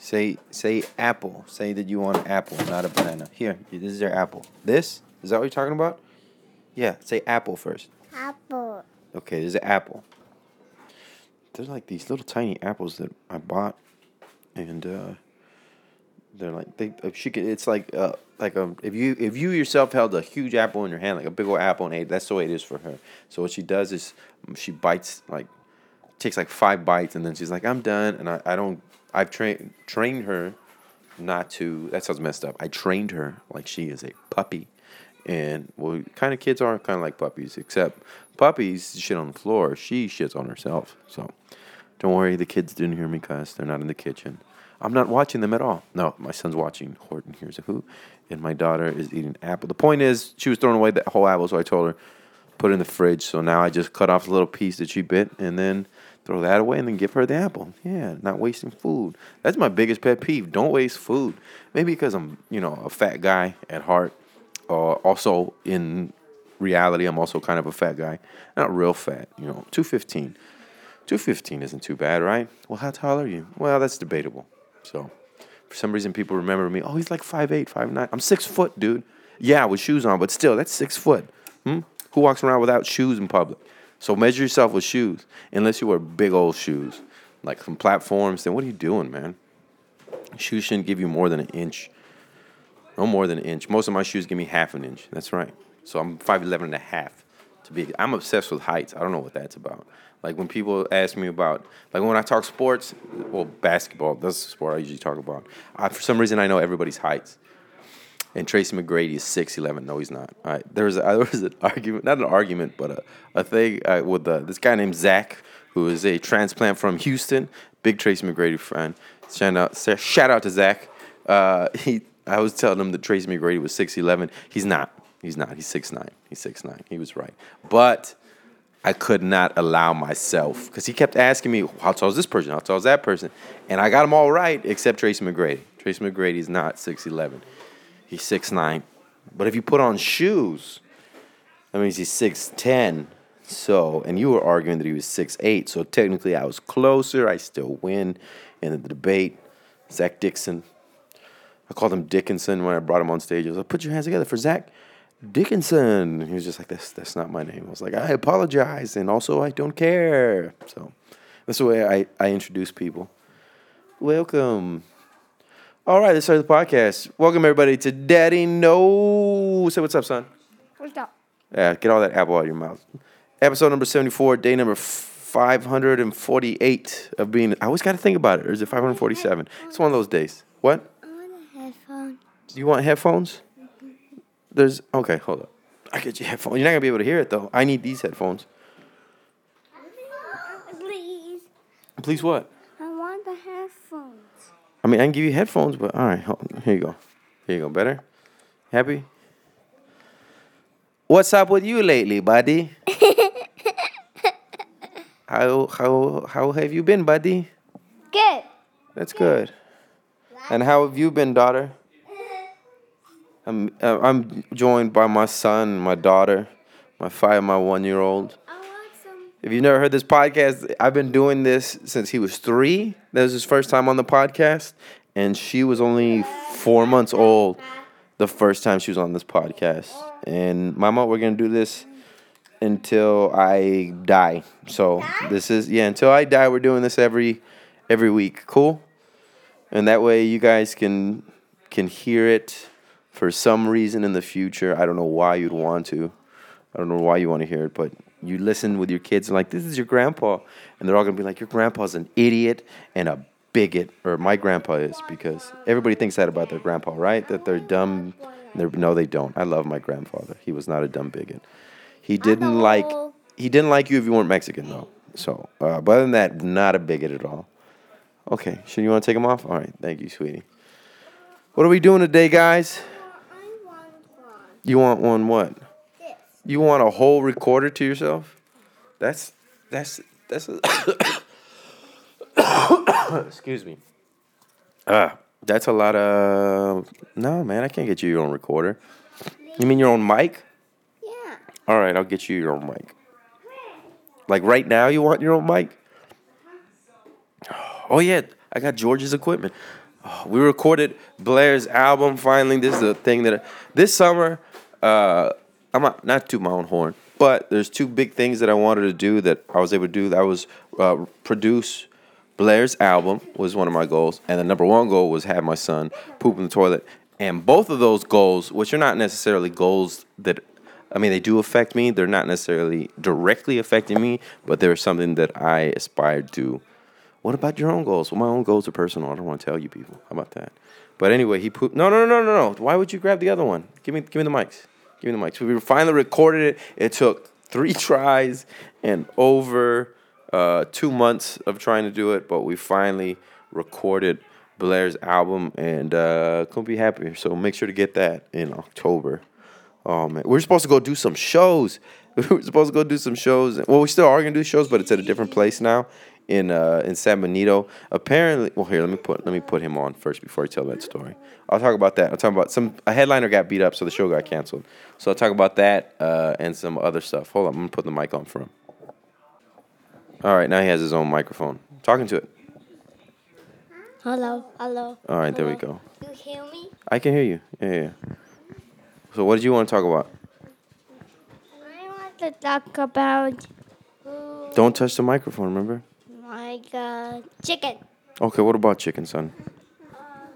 Say say apple. Say that you want an apple, not a banana. Here, this is your apple. This is that what you're talking about? Yeah. Say apple first. Apple. Okay, there's an apple. There's like these little tiny apples that I bought, and uh, they're like they. She could, it's like uh, like a if you if you yourself held a huge apple in your hand, like a big old apple, and ate. That's the way it is for her. So what she does is um, she bites like takes like five bites, and then she's like, I'm done, and I, I don't. I've trained trained her not to. That sounds messed up. I trained her like she is a puppy. And well, kind of kids are kind of like puppies, except puppies shit on the floor. She shits on herself. So don't worry, the kids didn't hear me cuss. They're not in the kitchen. I'm not watching them at all. No, my son's watching Horton Hears a Who, and my daughter is eating apple. The point is, she was throwing away that whole apple, so I told her put it in the fridge. So now I just cut off a little piece that she bit, and then throw that away, and then give her the apple. Yeah, not wasting food. That's my biggest pet peeve. Don't waste food. Maybe because I'm, you know, a fat guy at heart. Uh, also, in reality, I'm also kind of a fat guy. Not real fat, you know, 215. 215 isn't too bad, right? Well, how tall are you? Well, that's debatable. So, for some reason, people remember me. Oh, he's like 5'8, 5'9. I'm six foot, dude. Yeah, with shoes on, but still, that's six foot. Hmm? Who walks around without shoes in public? So, measure yourself with shoes. Unless you wear big old shoes, like some platforms, then what are you doing, man? Shoes shouldn't give you more than an inch. No more than an inch. Most of my shoes give me half an inch. That's right. So I'm 5'11 and a half to be. I'm obsessed with heights. I don't know what that's about. Like when people ask me about, like when I talk sports, well, basketball, that's the sport I usually talk about. I, for some reason, I know everybody's heights. And Tracy McGrady is 6'11. No, he's not. All right. There was, a, there was an argument, not an argument, but a, a thing uh, with uh, this guy named Zach, who is a transplant from Houston, big Tracy McGrady fan. Shout out, shout out to Zach. Uh, he, I was telling him that Tracy McGrady was 6'11. He's not. He's not. He's 6'9. He's 6'9. He was right. But I could not allow myself because he kept asking me, how tall is this person? How tall is that person? And I got them all right except Tracy McGrady. Tracy McGrady is not 6'11. He's six nine. But if you put on shoes, that means he's 6'10. So, and you were arguing that he was six eight. So technically I was closer. I still win in the debate. Zach Dixon. I called him Dickinson when I brought him on stage. I was like, put your hands together for Zach Dickinson. He was just like, that's, that's not my name. I was like, I apologize. And also, I don't care. So that's the way I, I introduce people. Welcome. All right, let's start the podcast. Welcome, everybody, to Daddy No. Say what's up, son. What's up? Yeah, get all that apple out of your mouth. Episode number 74, day number 548 of being. I always got to think about it. Or is it 547? It's one of those days. What? I want a headphone. You want headphones? Mm-hmm. There's. Okay, hold up. I get you headphones. You're not going to be able to hear it, though. I need these headphones. Please. Please, what? I want the headphones. I mean, I can give you headphones, but all right, here you go. Here you go. Better? Happy? What's up with you lately, buddy? how how how have you been, buddy? Good. That's good. And how have you been, daughter? I'm uh, I'm joined by my son, my daughter, my five, my one year old. If you've never heard this podcast, I've been doing this since he was three. That was his first time on the podcast, and she was only four months old the first time she was on this podcast. And Mama, we're gonna do this until I die. So this is yeah, until I die, we're doing this every every week. Cool. And that way, you guys can can hear it for some reason in the future. I don't know why you'd want to. I don't know why you want to hear it, but you listen with your kids and like, this is your grandpa, and they're all gonna be like, your grandpa's an idiot and a bigot, or my grandpa is, because everybody thinks that about their grandpa, right? That they're dumb. They're, no, they don't. I love my grandfather. He was not a dumb bigot. He didn't like he didn't like you if you weren't Mexican though. So, uh, but other than that, not a bigot at all. Okay, should you want to take them off? All right, thank you, sweetie. What are we doing today, guys? I want one. You want one what? You want a whole recorder to yourself? That's that's that's. A Excuse me. Ah, that's a lot of. No, man, I can't get you your own recorder. You mean your own mic? Yeah. All right, I'll get you your own mic. Like right now, you want your own mic? Oh yeah, I got George's equipment. Oh, we recorded Blair's album finally. This is the thing that this summer. Uh, I'm not not to my own horn, but there's two big things that I wanted to do that I was able to do. That was uh, produce Blair's album was one of my goals, and the number one goal was have my son poop in the toilet. And both of those goals, which are not necessarily goals that, I mean, they do affect me. They're not necessarily directly affecting me, but they're something that I aspire to. What about your own goals? Well, my own goals are personal. I don't want to tell you people. How about that? But anyway, he pooped. No, no, no, no, no. Why would you grab the other one? Give me, give me the mics. Give me the mics. We finally recorded it. It took three tries and over uh, two months of trying to do it, but we finally recorded Blair's album and uh, couldn't be happier. So make sure to get that in October. Oh man, we're supposed to go do some shows. We were supposed to go do some shows. Well, we still are gonna do shows, but it's at a different place now in uh, in San Benito. Apparently, well, here let me put let me put him on first before I tell that story. I'll talk about that. I'll talk about some a headliner got beat up, so the show got canceled. So I'll talk about that uh, and some other stuff. Hold on, I'm gonna put the mic on for him. All right, now he has his own microphone. Talking to it. Hello. Hello. All right, there we Hello. go. You hear me? I can hear you. Yeah, yeah. So what did you want to talk about? I want to talk about. Don't touch the microphone. Remember? My God. Uh, chicken. Okay. What about chicken, son? I.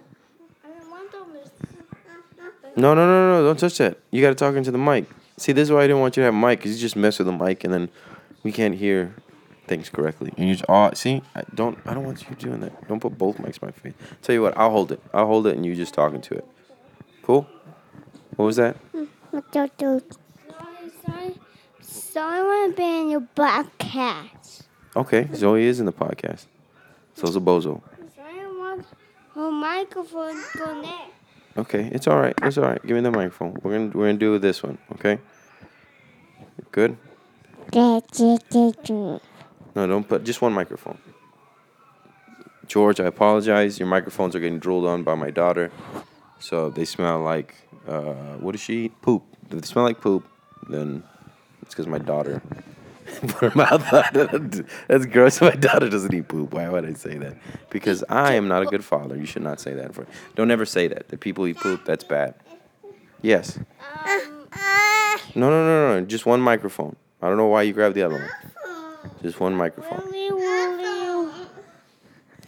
No, no, no, no! Don't touch that. You got to talk into the mic. See, this is why I didn't want you to have a mic, because you just mess with the mic, and then we can't hear things correctly. And you just, oh, see, I don't, I don't want you doing that. Don't put both mics in my face. Tell you what, I'll hold it. I'll hold it, and you just talking to it. Cool. What was that? Hmm, sorry, sorry. So I want to be in your black cat. Okay, Zoe is in the podcast. So's a bozo. So I want a microphone connect. Okay, it's all right. It's all right. Give me the microphone. We're gonna we're gonna do this one. Okay. Good. No, don't put just one microphone. George, I apologize. Your microphones are getting drooled on by my daughter, so they smell like uh, what does she eat? Poop. If they smell like poop, then it's because my daughter her mouth. That's gross. My daughter doesn't eat poop. Why would I say that? Because I am not a good father. You should not say that. For don't ever say that. That people eat poop. That's bad. Yes. No, no, no, no. Just one microphone. I don't know why you grabbed the other one. Just one microphone.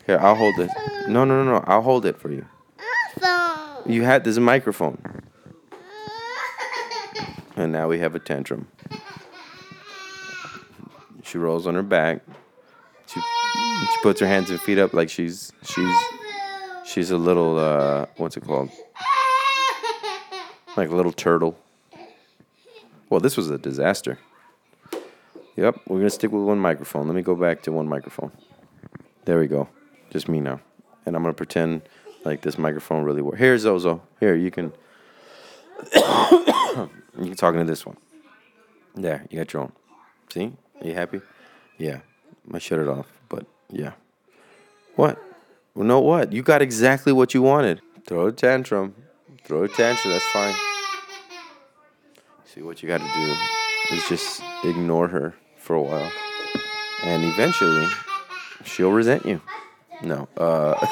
Here, I'll hold it. No, no, no, no. I'll hold it for you. You had this microphone, and now we have a tantrum. She rolls on her back. She she puts her hands and feet up like she's she's she's a little uh what's it called? Like a little turtle. Well, this was a disaster. Yep, we're gonna stick with one microphone. Let me go back to one microphone. There we go. Just me now. And I'm gonna pretend like this microphone really works. Here's Zozo. Here, you can you can talk into this one. There, you got your own. See? Are you happy? Yeah. I shut it off, but yeah. What? Well, no, what? You got exactly what you wanted. Throw a tantrum. Throw a tantrum. That's fine. See, what you got to do is just ignore her for a while, and eventually, she'll resent you. No, uh,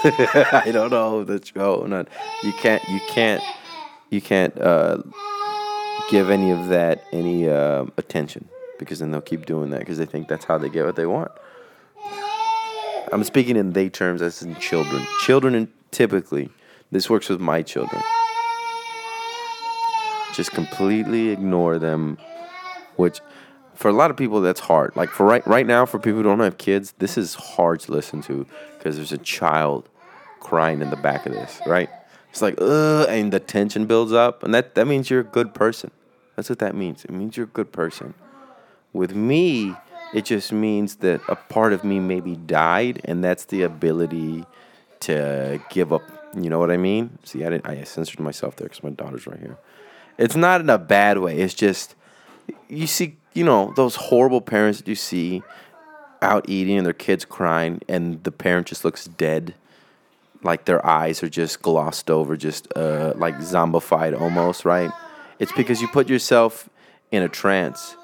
I don't know. That's oh, not. You can't. You can't. You can't uh, give any of that any uh, attention because then they'll keep doing that because they think that's how they get what they want. I'm speaking in they terms as in children. Children, typically, this works with my children. Just completely ignore them, which for a lot of people that's hard. Like for right right now, for people who don't have kids, this is hard to listen to because there's a child crying in the back of this, right? It's like, ugh, and the tension builds up, and that that means you're a good person. That's what that means. It means you're a good person. With me, it just means that a part of me maybe died, and that's the ability to give up You know what I mean? See, I didn't, I censored myself there because my daughter's right here. It's not in a bad way. It's just you see, you know, those horrible parents that you see out eating and their kids crying, and the parent just looks dead, like their eyes are just glossed over, just uh, like zombified almost, right? It's because you put yourself in a trance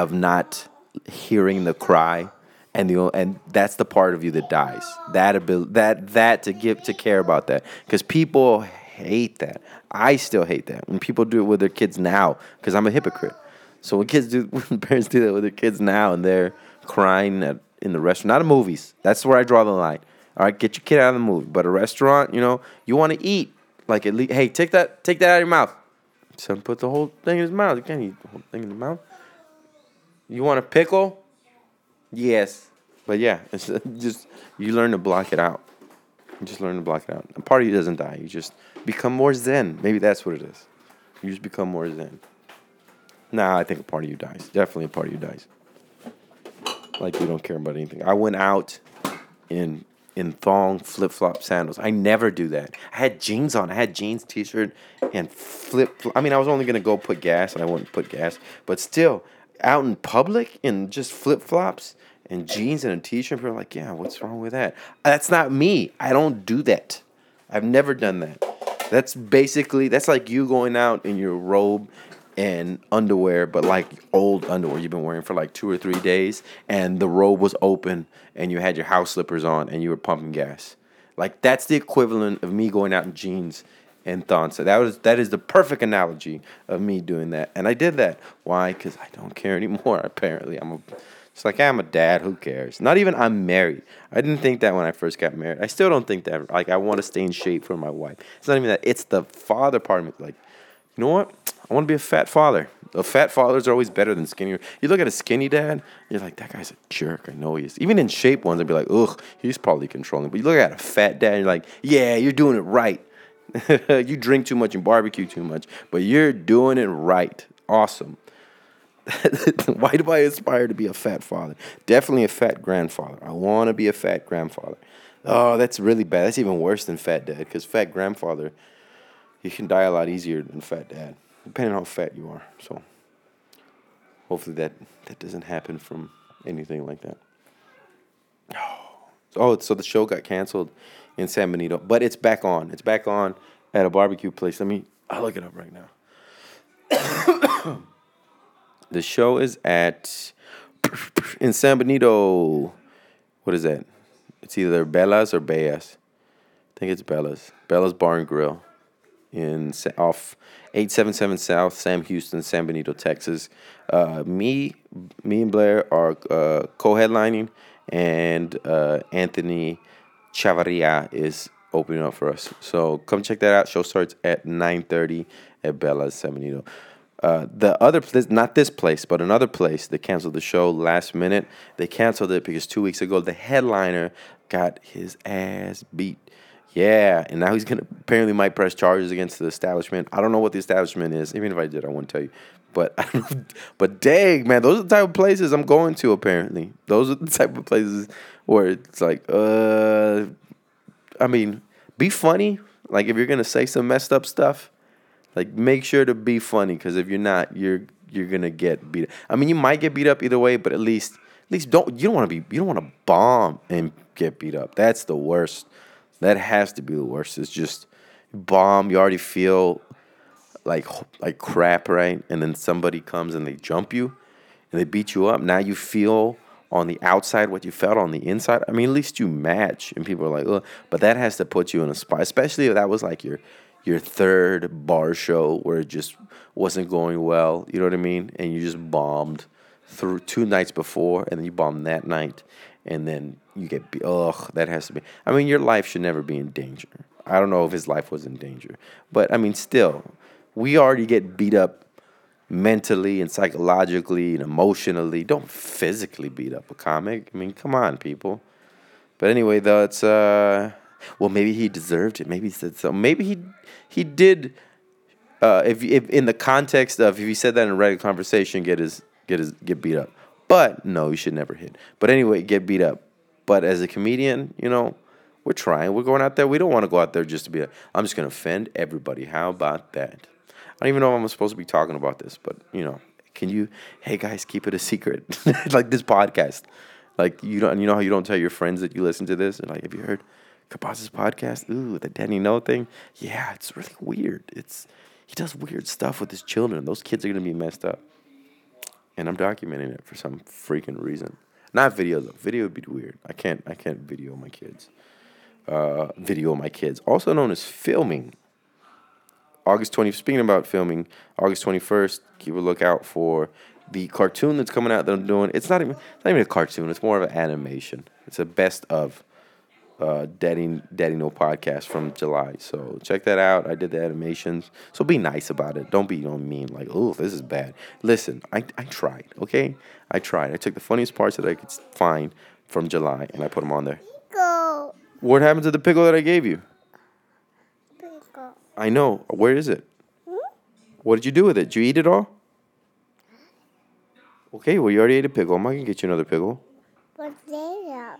of not hearing the cry and the and that's the part of you that dies. That ability, that that to give to care about that because people hate that. I still hate that when people do it with their kids now because I'm a hypocrite. So when kids do, when parents do that with their kids now and they're crying at, in the restaurant, not in movies. That's where I draw the line. All right, get your kid out of the movie, but a restaurant, you know, you want to eat. Like at least, hey, take that, take that out of your mouth. Son, put the whole thing in his mouth. You can't eat the whole thing in the mouth. You want a pickle? Yes. But yeah, it's just you learn to block it out. You just learn to block it out. A part of you doesn't die. You just become more zen. Maybe that's what it is. You just become more zen. Nah, I think a part of you dies. Definitely a part of you dies. Like you don't care about anything. I went out in in thong flip flop sandals. I never do that. I had jeans on. I had jeans, t shirt, and flip. I mean, I was only gonna go put gas, and I wouldn't put gas. But still, out in public in just flip flops and jeans and a t shirt, people are like, "Yeah, what's wrong with that?" That's not me. I don't do that. I've never done that. That's basically that's like you going out in your robe and underwear, but like old underwear you've been wearing for like two or three days, and the robe was open, and you had your house slippers on, and you were pumping gas. Like that's the equivalent of me going out in jeans and thongs. So that was that is the perfect analogy of me doing that, and I did that. Why? Because I don't care anymore. Apparently, I'm a. It's like I'm a dad. Who cares? Not even I'm married. I didn't think that when I first got married. I still don't think that. Like I want to stay in shape for my wife. It's not even that. It's the father part of me. Like, you know what? I want to be a fat father. A fat fathers are always better than skinny. You look at a skinny dad, you're like, that guy's a jerk. I know he is. Even in shape ones, I'd be like, ugh, he's probably controlling. But you look at a fat dad, you're like, yeah, you're doing it right. you drink too much and barbecue too much, but you're doing it right. Awesome. Why do I aspire to be a fat father? Definitely a fat grandfather. I want to be a fat grandfather. Oh, that's really bad. That's even worse than fat dad because fat grandfather, you can die a lot easier than fat dad depending on how fat you are. So hopefully that that doesn't happen from anything like that. Oh, so the show got canceled in San Benito, but it's back on. It's back on at a barbecue place. Let me I'll look it up right now. the show is at in San Benito. What is that? It's either Bella's or Bayas. I think it's Bella's. Bella's Bar and Grill in off 877 South Sam Houston, San Benito, Texas. Uh, me, me and Blair are uh, co-headlining, and uh, Anthony Chavaria is opening up for us. So come check that out. Show starts at 9:30 at Bella's San Benito. Uh, the other place, not this place, but another place, they canceled the show last minute. They canceled it because two weeks ago the headliner got his ass beat yeah, and now he's gonna apparently might press charges against the establishment. I don't know what the establishment is. Even if I did, I wouldn't tell you. But but dang man, those are the type of places I'm going to. Apparently, those are the type of places where it's like, uh, I mean, be funny. Like if you're gonna say some messed up stuff, like make sure to be funny because if you're not, you're you're gonna get beat. Up. I mean, you might get beat up either way, but at least at least don't you don't want to be you don't want to bomb and get beat up. That's the worst. That has to be the worst. It's just bomb. You already feel like like crap, right? And then somebody comes and they jump you, and they beat you up. Now you feel on the outside what you felt on the inside. I mean, at least you match. And people are like, Ugh. but that has to put you in a spot, especially if that was like your your third bar show where it just wasn't going well. You know what I mean? And you just bombed through two nights before, and then you bombed that night, and then you get ugh that has to be i mean your life should never be in danger i don't know if his life was in danger but i mean still we already get beat up mentally and psychologically and emotionally don't physically beat up a comic i mean come on people but anyway though it's uh well maybe he deserved it maybe he said so maybe he he did uh if, if in the context of if he said that in a regular conversation get his get his get beat up but no, you should never hit. But anyway, get beat up. But as a comedian, you know, We're trying. We're going out there. We don't want to go out there just to be. I'm just gonna offend everybody. How about that? I don't even know if I'm supposed to be talking about this, but you know, can you? Hey guys, keep it a secret, like this podcast. Like you don't, you know how you don't tell your friends that you listen to this, and like, have you heard Kabaz's podcast? Ooh, the Daddy No thing. Yeah, it's really weird. It's he does weird stuff with his children. Those kids are gonna be messed up, and I'm documenting it for some freaking reason. Not video though. Video would be weird. I can't. I can't video my kids. Uh, video my kids, also known as filming. August 20. Speaking about filming, August 21st. Keep a lookout for the cartoon that's coming out that I'm doing. It's not even it's not even a cartoon. It's more of an animation. It's a best of uh, Daddy Daddy No podcast from July. So check that out. I did the animations. So be nice about it. Don't be you know mean like oh this is bad. Listen, I I tried. Okay, I tried. I took the funniest parts that I could find from July and I put them on there. Go. What happened to the pickle that I gave you? I know. Where is it? What did you do with it? Did you eat it all? Okay, well, you already ate a pickle. I'm not going to get you another pickle. What's there?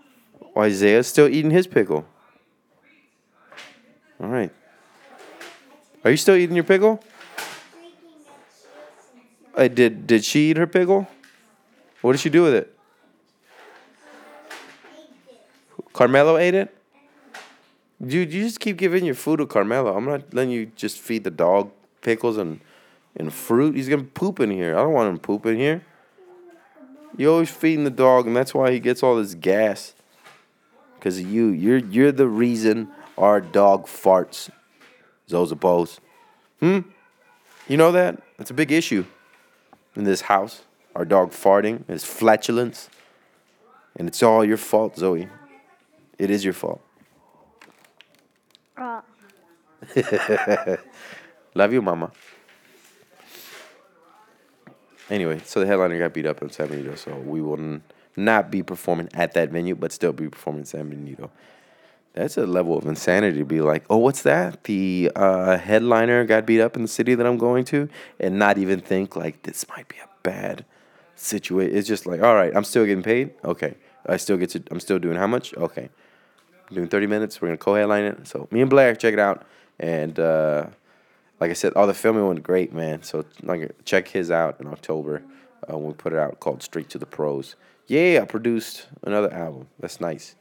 Oh, Isaiah's still eating his pickle. All right. Are you still eating your pickle? Uh, did did she eat her pickle? What did she do with it? Carmelo ate it? Dude, you just keep giving your food to Carmelo. I'm not letting you just feed the dog pickles and, and fruit. He's gonna poop in here. I don't want him to poop in here. You're always feeding the dog, and that's why he gets all this gas. Cause of you. You're you're the reason our dog farts. Zozapose. Hmm? You know that? That's a big issue in this house. Our dog farting, his flatulence. And it's all your fault, Zoe. It is your fault. Love you, mama. Anyway, so the headliner got beat up in San Benito, so we will n- not be performing at that venue, but still be performing in San Benito. That's a level of insanity to be like, oh, what's that? The uh, headliner got beat up in the city that I'm going to, and not even think like this might be a bad situation. It's just like, all right, I'm still getting paid. Okay, I still get to. I'm still doing how much? Okay, doing 30 minutes. We're gonna co-headline it. So me and Blair, check it out. And uh, like I said, all the filming went great, man. So like, check his out in October uh, when we put it out called Straight to the Pros. Yeah, I produced another album. That's nice.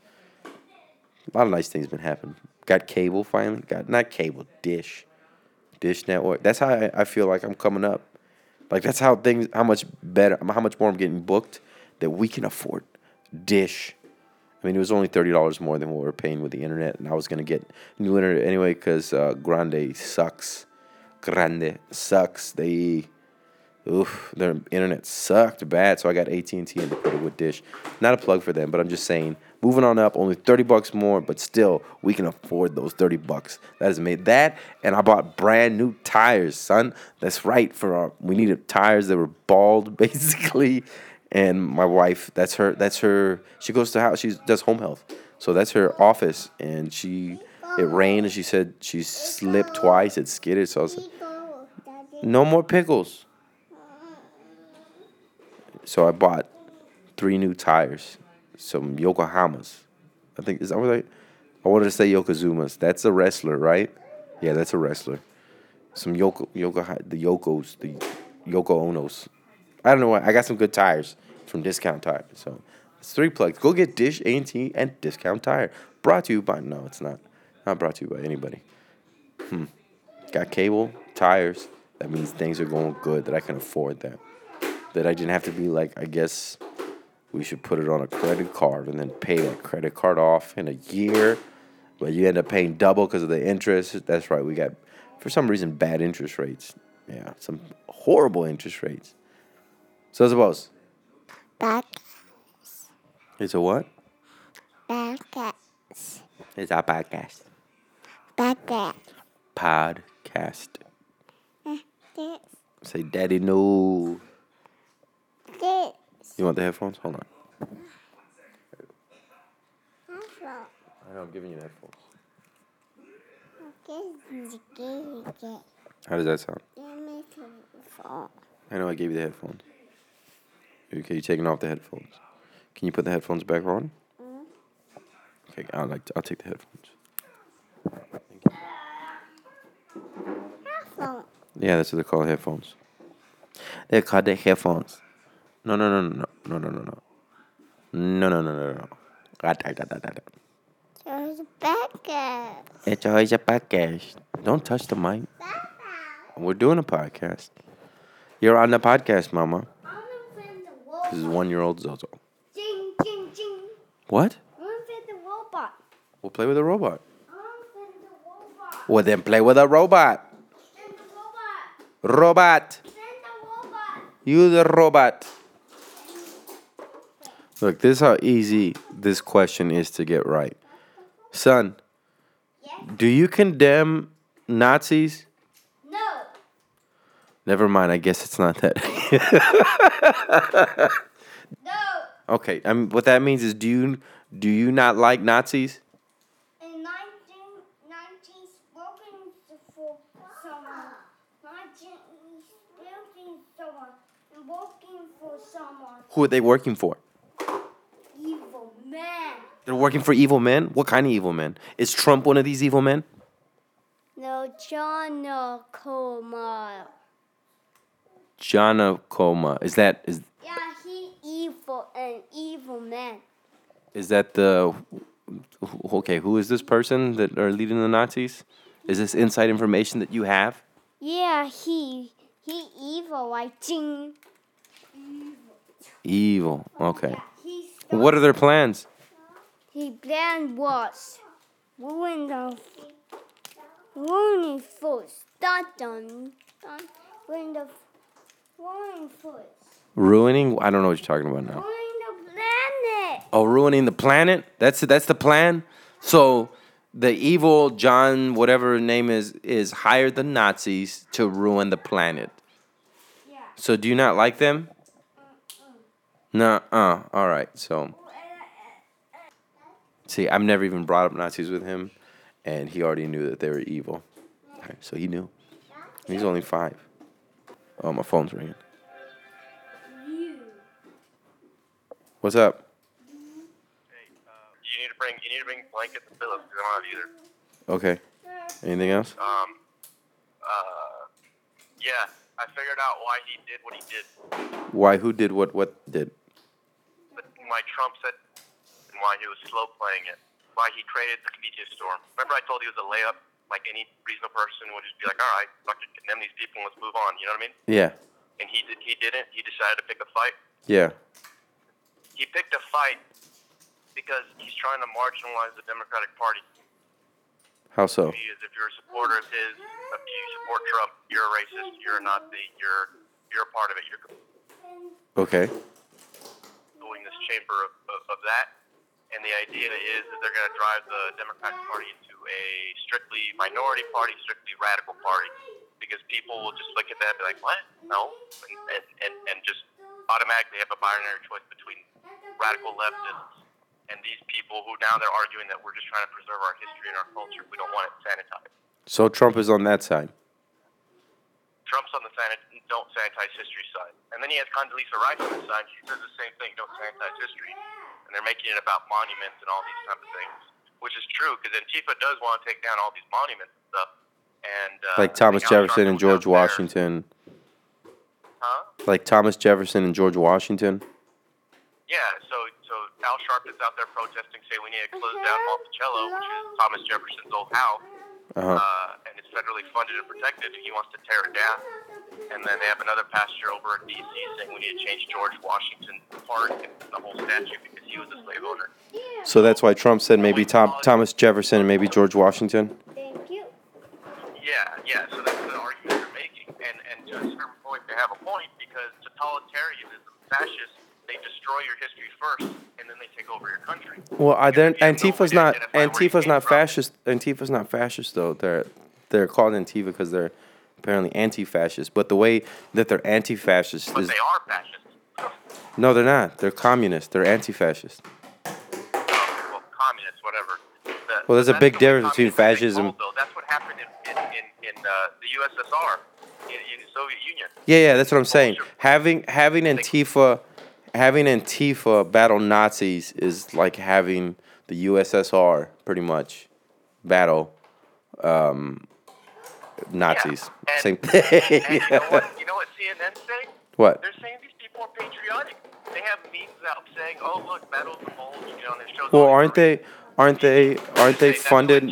A lot of nice things been happening. Got cable finally. Got not cable, Dish, Dish Network. That's how I, I feel like I'm coming up. Like that's how things, how much better, how much more I'm getting booked that we can afford Dish. I mean, it was only thirty dollars more than what we were paying with the internet, and I was gonna get new internet anyway because uh, Grande sucks. Grande sucks. They, oof, their internet sucked bad. So I got AT and T and it with Dish. Not a plug for them, but I'm just saying. Moving on up, only thirty bucks more, but still we can afford those thirty bucks. That is made that, and I bought brand new tires, son. That's right for our. We needed tires that were bald, basically and my wife that's her that's her she goes to house she does home health. So that's her office and she it rained and she said she slipped twice it skidded so i was like no more pickles. So i bought three new tires some yokohamas. I think is that what i i wanted to say yokozunas. That's a wrestler right? Yeah that's a wrestler. Some yoko yoko the yokos the yoko onos I don't know why. I got some good tires from Discount Tire. So it's three plugs. Go get Dish, A&T, and Discount Tire. Brought to you by no, it's not. Not brought to you by anybody. Hmm. Got cable, tires. That means things are going good. That I can afford that. That I didn't have to be like. I guess we should put it on a credit card and then pay that credit card off in a year. But you end up paying double because of the interest. That's right. We got for some reason bad interest rates. Yeah, some horrible interest rates. So suppose Back. it's a what? Back. It's a podcast. Podcast. This. Say, Daddy, no. This. You want the headphones? Hold on. That's I know, I'm giving you the headphones. How does that sound? Give me some phone. I know I gave you the headphones. Okay, you taking off the headphones. Can you put the headphones back on? Mm-hmm. Okay, I'll like I'll take the headphones. Phone. Yeah, that's what they're called headphones. They're called the headphones. No, no, no, no, no, no, no, no, no, no, no, no, no. Ra-da-da-da-da-da. Ah, There's a bagger. It's always a podcast. Don't touch the mic. We're doing a podcast. You're on the podcast, Mama. I'm gonna fit the This is one-year-old Zozo. Jing, jing, jing. What? I'm gonna fit the robot. We'll play with a robot. I'm gonna fit the robot. Well, then play with a robot. Send the robot. Robot. Send the robot. You the robot. Look, this is how easy this question is to get right. Son, Yes. do you condemn Nazis? No. Never mind, I guess it's not that. No. okay, I mean what that means is do you do you not like Nazis? In 19, smoking for someone. 19, smoking someone. And working for someone. Who are they working for? Evil men. They're working for evil men? What kind of evil men? Is Trump one of these evil men? No, John no, Coma. Jana Coma. Is that is Yeah, he evil and evil man. is that the okay, who is this person that are leading the Nazis? Is this inside information that you have? Yeah, he he evil like Jing. Evil. Okay. Yeah, What are their plans? he plan was ruin the ruining. Dun dun dun. Ruin the ruining? I don't know what you're talking about now. Ruining the planet. Oh, ruining the planet? That's that's the plan. So the evil John, whatever his name is, is hired the Nazis to ruin the planet. Yeah. So do you not like them? No. Uh. All right. So see, I've never even brought up Nazis with him, and he already knew that they were evil. Okay, so he knew. He's only five. Oh, my phone's ringing. You. What's up? Hey, uh, you need to bring you need to bring blankets and pillows because I don't have either. Okay. Anything else? Um, uh, yeah, I figured out why he did what he did. Why? Who did what? What did? But why Trump said and why he was slow playing it. Why he traded the media storm. Remember I told you it was a layup. Like any reasonable person would just be like, all right, fucking condemn these people and let's move on. You know what I mean? Yeah. And he did, he didn't. He decided to pick a fight. Yeah. He picked a fight because he's trying to marginalize the Democratic Party. How so? He is if you're a supporter of his, if you support Trump, you're a racist, you're a Nazi, you're you're a part of it. You're Okay. doing this chamber of, of, of that. And the idea is that they're going to drive the Democratic Party into a strictly minority party, strictly radical party, because people will just look at that and be like, what? No. And, and, and, just automatically have a binary choice between radical leftists and these people who now they're arguing that we're just trying to preserve our history and our culture. We don't want it sanitized. So Trump is on that side. Trump's on the sanit- don't sanitize history side. And then he has Condoleezza Rice on his side. She says the same thing, don't sanitize history. And they're making it about monuments and all these type of things, which is true because Antifa does want to take down all these monuments and stuff. And uh, Like Thomas I think Al Jefferson and George. Washington. Huh? Like Thomas Jefferson and George Washington. Yeah. So so Al Sharpton's out there protesting, saying we need to close down Monticello, which is Thomas Jefferson's old house. Uh huh. uh, and it's federally funded and protected, and he wants to tear it down. And then they have another pastor over in D.C. saying we need to change George Washington Park and the whole statue because he was a slave owner. So that's why Trump said maybe Tom, Thomas Jefferson and maybe George Washington. Thank you. Yeah, yeah. So that's the argument they're making, and and to a certain point, they have a point because totalitarianism, fascists, they destroy your history first, and then they take over your country. Well, I then If you Antifa's not identify where Antifa's not from. fascist. Antifa's not fascist though. They're they're called Antifa because they're apparently anti-fascist. But the way that they're anti-fascist But is they are fascists. no, they're not. They're communist. They're anti-fascist. well, communists, whatever. The, Well, there's a big difference between fascism- though. That's what happened in, in, in, in uh, the USSR, in, in the Soviet Union. Yeah, yeah, that's what I'm saying. Having having Antifa having Antifa battle Nazis is like having the USSR pretty much battle um, Nazis. And- Same thing. And you know what? You know what CNN's saying? What? They're saying these people are patriotic. They have memes out saying, "Oh, look, of the Bulge," you know, and it shows. Well, aren't they? Aren't they? Aren't they funded?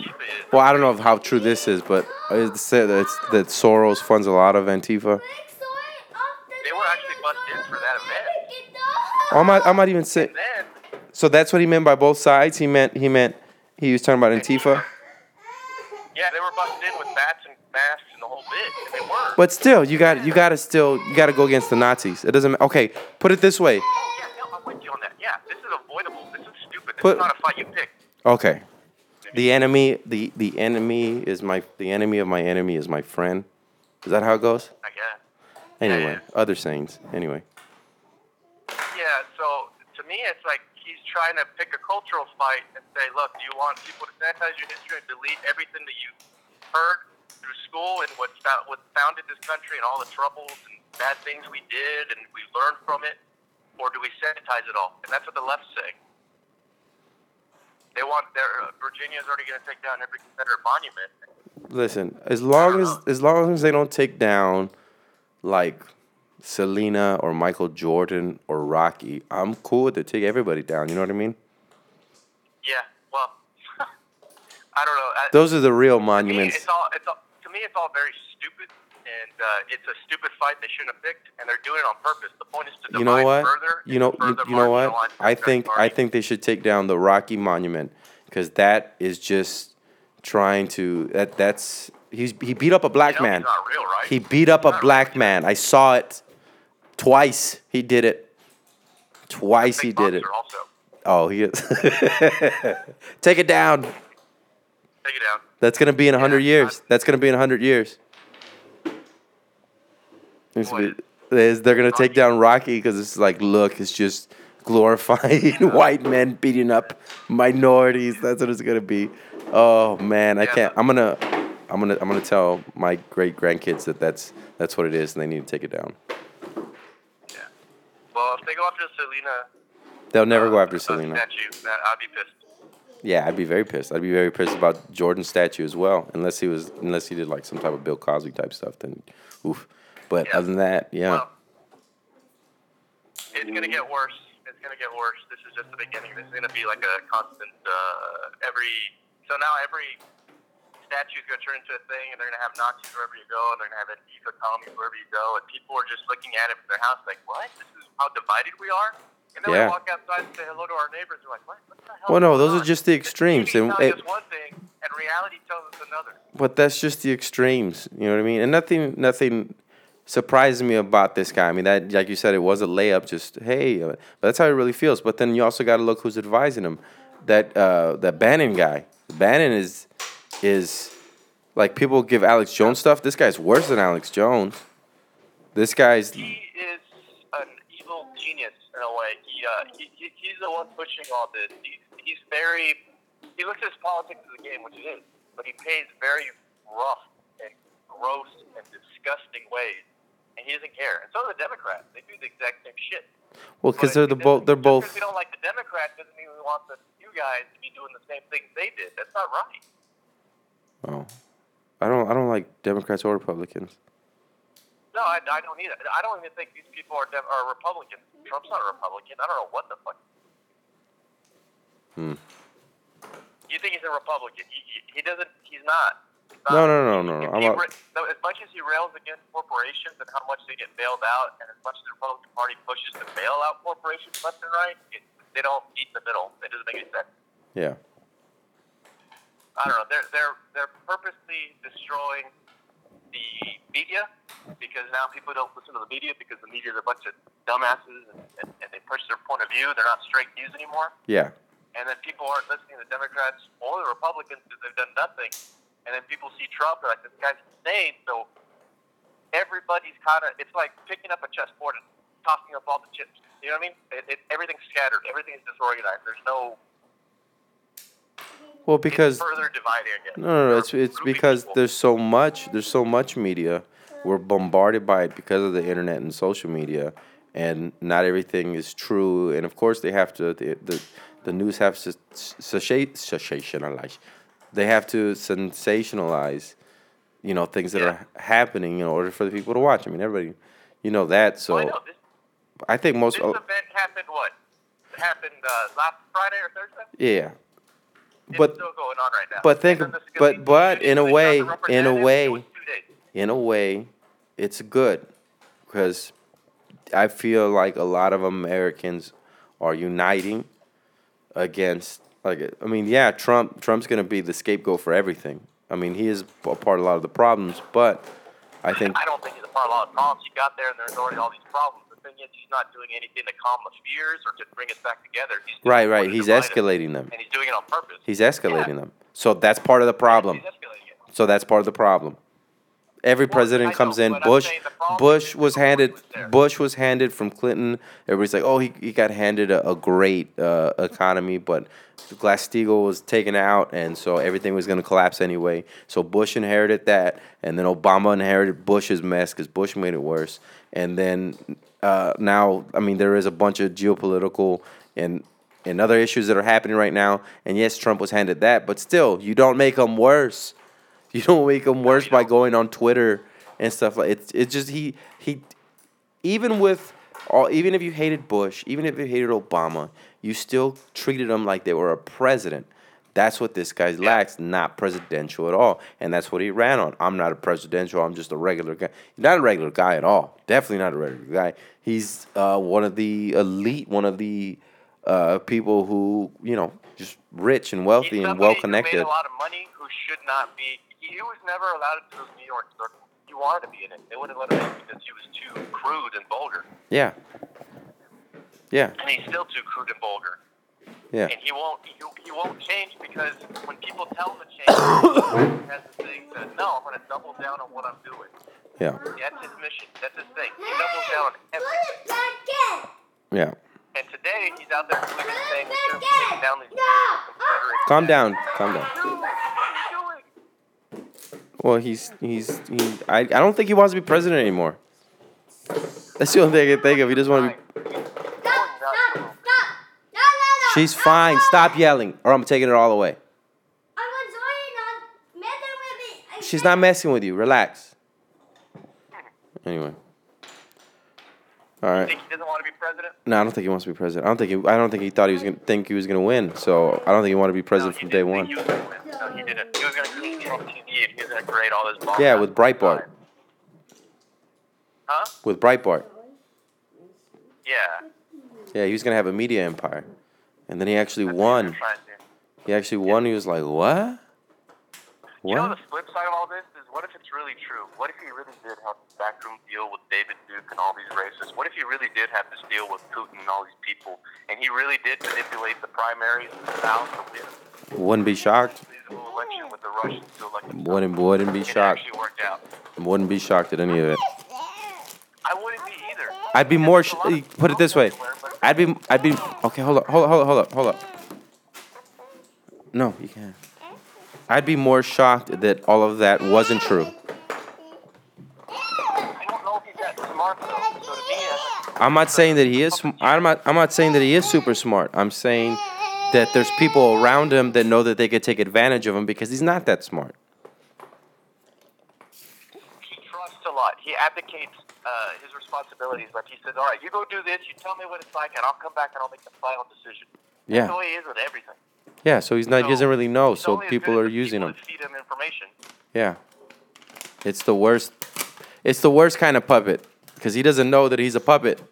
Well, I don't know how true this is, but it's said that, it's, that Soros funds a lot of Antifa. They were actually busted in for that event. I'm not. I'm not even saying. So that's what he meant by both sides. He meant. He meant. He was talking about Antifa. yeah, they were busted in with bats and masks and the whole bit, and they were. But still, you got. You got to still. You got to go against the Nazis. It doesn't. Okay. Put it this way. oh yeah, no, I'm with you on that. Yeah, this is avoidable. This is stupid. This But- is not a fight you pick. Okay. The enemy. The the enemy is my. The enemy of my enemy is my friend. Is that how it goes? I guess. Anyway, other sayings. Anyway. Yeah, so to me, it's like he's trying to pick a cultural fight and say, look, do you want people to sanitize your history and delete everything that you heard through school and what, what founded this country and all the troubles and bad things we did and we learned from it? Or do we sanitize it all? And that's what the left's saying. They want their uh, Virginia's already going to take down every Confederate monument. Listen, as long as as long as they don't take down like Selena or Michael Jordan or Rocky, I'm cool with it. Take everybody down. You know what I mean? Yeah, well, I don't know. I, Those are the real monuments. it's all, it's all, me, it's all very stupid, and uh, it's a stupid fight they shouldn't have picked, and they're doing it on purpose. The point is to divide You know what? further. You know, and you, further you know what? I think I think they should take down the Rocky Monument because that is just trying to that that's he's he beat up a black You know man. Real, right? He beat up a black real. man. I saw it twice. He did it. Twice he did it. Also, Oh, he is. Take it down. take it down. That's gonna be in a hundred Yeah, years. That's gonna be in a hundred years. It's What? be- is- they're gonna take down Rocky because it's like, look, it's just glorifying white men beating up minorities. That's what it's gonna be. Oh man, I can't. I'm gonna, I'm gonna, I'm gonna tell my great grandkids that that's that's what it is, and they need to take it down. Yeah. Well, if they go after Selena, They'll never go uh, after uh, Selena. statue, I'd be pissed. Yeah, I'd be very pissed. I'd be very pissed about Jordan's statue as well, unless he was, unless he did like some type of Bill Cosby type stuff. Then, oof. But Yeah. other than that, yeah. Well, it's gonna get worse. It's gonna get worse. This is just the beginning. This is gonna be like a constant. Uh, every so now every statue's gonna turn into a thing, and they're gonna have Nazis wherever you go, and they're gonna have Antifa commies wherever you go, and people are just looking at it from their house like, "What? This is how divided we are." And then Yeah. we walk outside and say hello to our neighbors. They're like, "What? What the hell?" Well, no, those on?" are just the extremes, and it- one thing, and reality tells us another. But that's just the extremes. You know what I mean? And nothing, nothing surprises me about this guy. I mean, that like you said, it was a layup. Just hey, uh, but that's how he really feels. But then you also got to look who's advising him. That uh, that Bannon guy. Bannon is is like people give Alex Jones stuff. This guy's worse than Alex Jones. This guy's he uh, he, he he's the one pushing all this. He's, he's very he looks at his politics as a game, which it is, but he pays very rough and gross and disgusting ways, and he doesn't care. And so do the Democrats. They do the exact same shit. well because they're the both. They're both. both. 'cause we don't like the Democrats doesn't mean we want the you guys to be doing the same things they did. That's not right. Oh, I don't. I don't like Democrats or Republicans. No, I, I don't either. I don't even think these people are Dem- are Republicans. Trump's not a Republican. I don't know what the fuck. Hmm. You think he's a Republican? He, he, doesn't. He's not. He's not. No, no, no, no, no. I'm he not- as much as he rails against corporations and how much they get bailed out, and as much as the Republican Party pushes to bail out corporations left and right, it, they don't meet in the middle. It doesn't make any sense. Yeah. I don't know. They're they're they're purposely destroying the media because now people don't listen to the media because the media is a bunch of dumbasses and, and, and they push their point of view. They're not straight news anymore. Yeah. And then people aren't listening to the Democrats or the Republicans because they've done nothing. And then people see Trump, they're like, this guy's insane. So everybody's kind of, it's like picking up a chessboard and tossing up all the chips. You know what I mean? It, it, everything's scattered. Everything's disorganized. There's no, Well, because it's further dividing again. No, no, no. It's it's because there's so much there's so much media. We're bombarded by it because of the internet and social media, and not everything is true. And of course, they have to the the, the news have to sensationalize. They have to sensationalize, you know, things that Yeah. are happening in order for the people to watch. I mean, everybody, you know that. So Well, I know this, I think most. this event happened what? It happened uh, last Friday or Thursday? yeah, It's But- still going on right now. but think- And then this is gonna but- but in a way- They got the in a way- It was two days. in a way, it's good because I feel like a lot of Americans are uniting against. Like, I mean, yeah, Trump. Trump's gonna be the scapegoat for everything. I mean, he is a part of a lot of the problems, but I think I don't think he's a part of a lot of problems. You got there and there's already all these problems. The thing is, he's not doing anything to calm the fears or to bring us back together. He's right, right. He's escalating them. And he's doing it on purpose. He's escalating them. So that's part of the problem. He's escalating it. So that's part of the problem. Every Well, president comes in. Bush, saying the problem Bush was handed. was. Bush was handed from Clinton. Everybody's like, oh, he, he got handed a, a great uh, economy, but Glass Steagall was taken out, and so everything was going to collapse anyway. So Bush inherited that, and then Obama inherited Bush's mess because Bush made it worse. And then uh, now, I mean, there is a bunch of geopolitical and and other issues that are happening right now. And yes, Trump was handed that, but still, you don't make them worse. You don't make them worse by going on Twitter and stuff like it's. It's just he he, even with all, even if you hated Bush, even if you hated Obama, you still treated them like they were a president. That's what this guy lacks, not presidential at all, and that's what he ran on. I'm not a presidential. I'm just a regular guy. Not a regular guy at all. Definitely not a regular guy. He's uh, one of the elite, one of the uh, people who you know just rich and wealthy and well connected. a lot of money who should not be. He, he was never allowed into those New York circles. He wanted to be in it. They wouldn't let him in because he was too crude and vulgar. Yeah. Yeah. And he's still too crude and vulgar. Yeah. And he won't. He, he won't change because when people tell him to change, he has this thing that no, I'm going to double down on what I'm doing. Yeah. That's his mission. That's his thing. He doubles down on everything. Yeah. And today he's out there doing his thing. He's going to be taking down these Confederate. Calm down. Calm down. Dude, what are you doing? Well, he's he's he. I, I don't think he wants to be president anymore. That's the only thing I can think of. He doesn't want to be. She's fine. Stop yelling, or I'm taking it all away. She's not messing with you. Relax. Anyway. All right. Think he doesn't want to be president? No, I don't think he wants to be president. I don't think he. I don't think he thought he was gonna think he was gonna win. So I don't think he wanted to be president no, from day one. He was gonna win. No, he didn't. He was create Trump TV and he was to create all this bomb. Yeah, with Breitbart. Huh? With Breitbart. Yeah. Yeah, he was gonna have a media empire, and then he actually That's won. trying to do. He actually won. He was like, "What? You know What?" the flip side of all this is what if it's really true? What if he really did have this backroom deal with David Duke and all these racists? What if he really did have this deal with Putin and all these people, and he really did manipulate the primaries in the South to win Wouldn't be shocked. a feasible election with the Russians to elect himself? Wouldn't wouldn't be It shocked. actually worked out. Wouldn't be shocked at any of it. I wouldn't be either. I'd be more. Sh- a lot of put it this way. I'd be. I'd be. Okay, hold up. Hold up. Hold up. Hold up. Hold up. No, you can't. I'd be more shocked that all of that wasn't true. I don't know if he's that smart though. So to me, I- I'm not saying that he is. I'm not. I'm not saying that he is super smart. I'm saying that there's people around him that know that they could take advantage of him because he's not that smart. he trusts a lot. He abdicates uh, his responsibilities. Like he says, "All right, you go do this. You tell me what it's like, and I'll come back and I'll make the final decision." Yeah. That's the way he is with everything. Yeah. So he's not. He doesn't really know. he's So only as people good are as the using people him. that Feed him information. Yeah. It's the worst. It's the worst kind of puppet because he doesn't know that he's a puppet.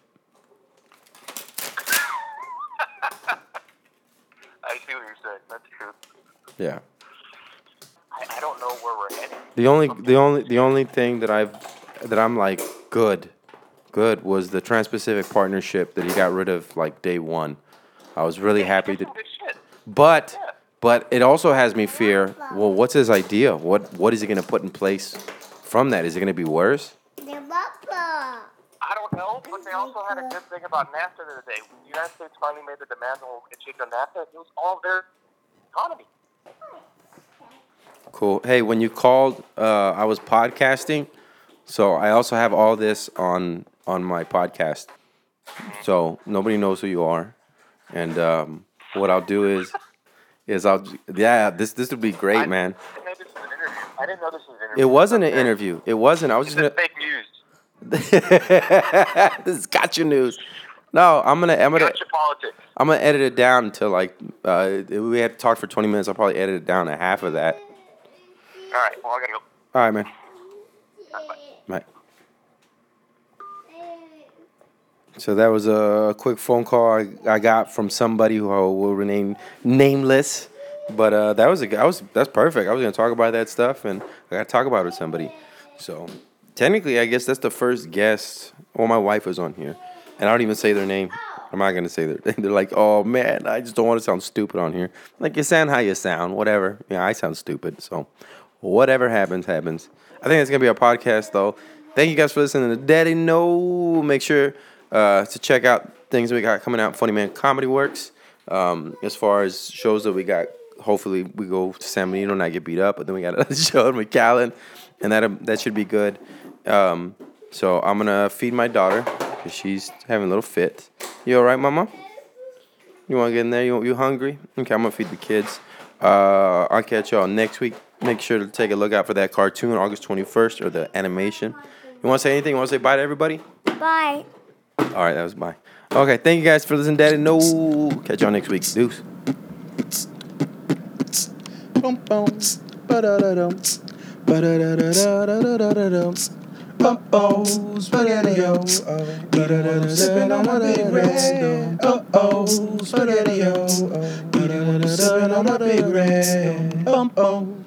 I see what you're saying. That's true. Yeah. I, I don't know where we're heading. The only the only the only thing that I've that I'm like good, good was the Trans-Pacific Partnership that he got rid of like day one. I was really happy that, some good shit. But but it also has me fear. Well, what's his idea? What what is he gonna put in place from that? Is it gonna be worse? I don't know, but they also had a good thing about NAFTA the other day. When the United States finally made the demand on change on NAFTA, it was all their economy. Cool. Hey, when you called, uh, I was podcasting, so I also have all this on on my podcast. So nobody knows who you are, and um, what I'll do is, is I'll yeah this this would be great, I- man. I didn't know this was an interview. I didn't know this was an interview. It wasn't an interview. It wasn't. I was just gonna. fake news. this is gotcha news. No, I'm gonna I'm gonna Gotcha politics. I'm gonna edit it down until like uh, we had to talk for 20 minutes. I'll probably edit it down to half of that. All right. Well, I gotta go. All right, man. So that was a quick phone call I, I got from somebody who will remain nameless. But uh, that was a I was that's perfect. I was gonna talk about that stuff, and I gotta talk about it with somebody. So technically, I guess that's the first guest. Well, my wife was on here, and I don't even say their name. I'm not gonna say their. They're like, oh man, I just don't want to sound stupid on here. Like you sound how you sound, whatever. Yeah, I sound stupid. So whatever happens, happens. I think it's gonna be a podcast though. Thank you guys for listening to Daddy No. Make sure uh, to check out things we got coming out. Funny Man Comedy Works. Um, as far as shows that we got, hopefully we go to San Benito and not get beat up. But then we got a show in McAllen, and that that should be good. Um, so I'm gonna feed my daughter because she's having a little fit. You all right, Mama? You want to get in there? You you hungry? Okay, I'm gonna feed the kids. Uh, I'll catch y'all next week. Make sure to take a look out for that cartoon August 21st or the animation. You want to say anything? You want to say bye to everybody? Bye. All right, that was bye. Okay, thank you guys for listening, Daddy. No, catch y'all next week. Deuce. Ba-da-da-dum. Ba-da-da-da-da-da-da-da-dum. Spaghetti-o. Sipping on my big red. Uh-oh, spaghetti-o. Ba-da-da-da, sipping on my big red. Um-oh.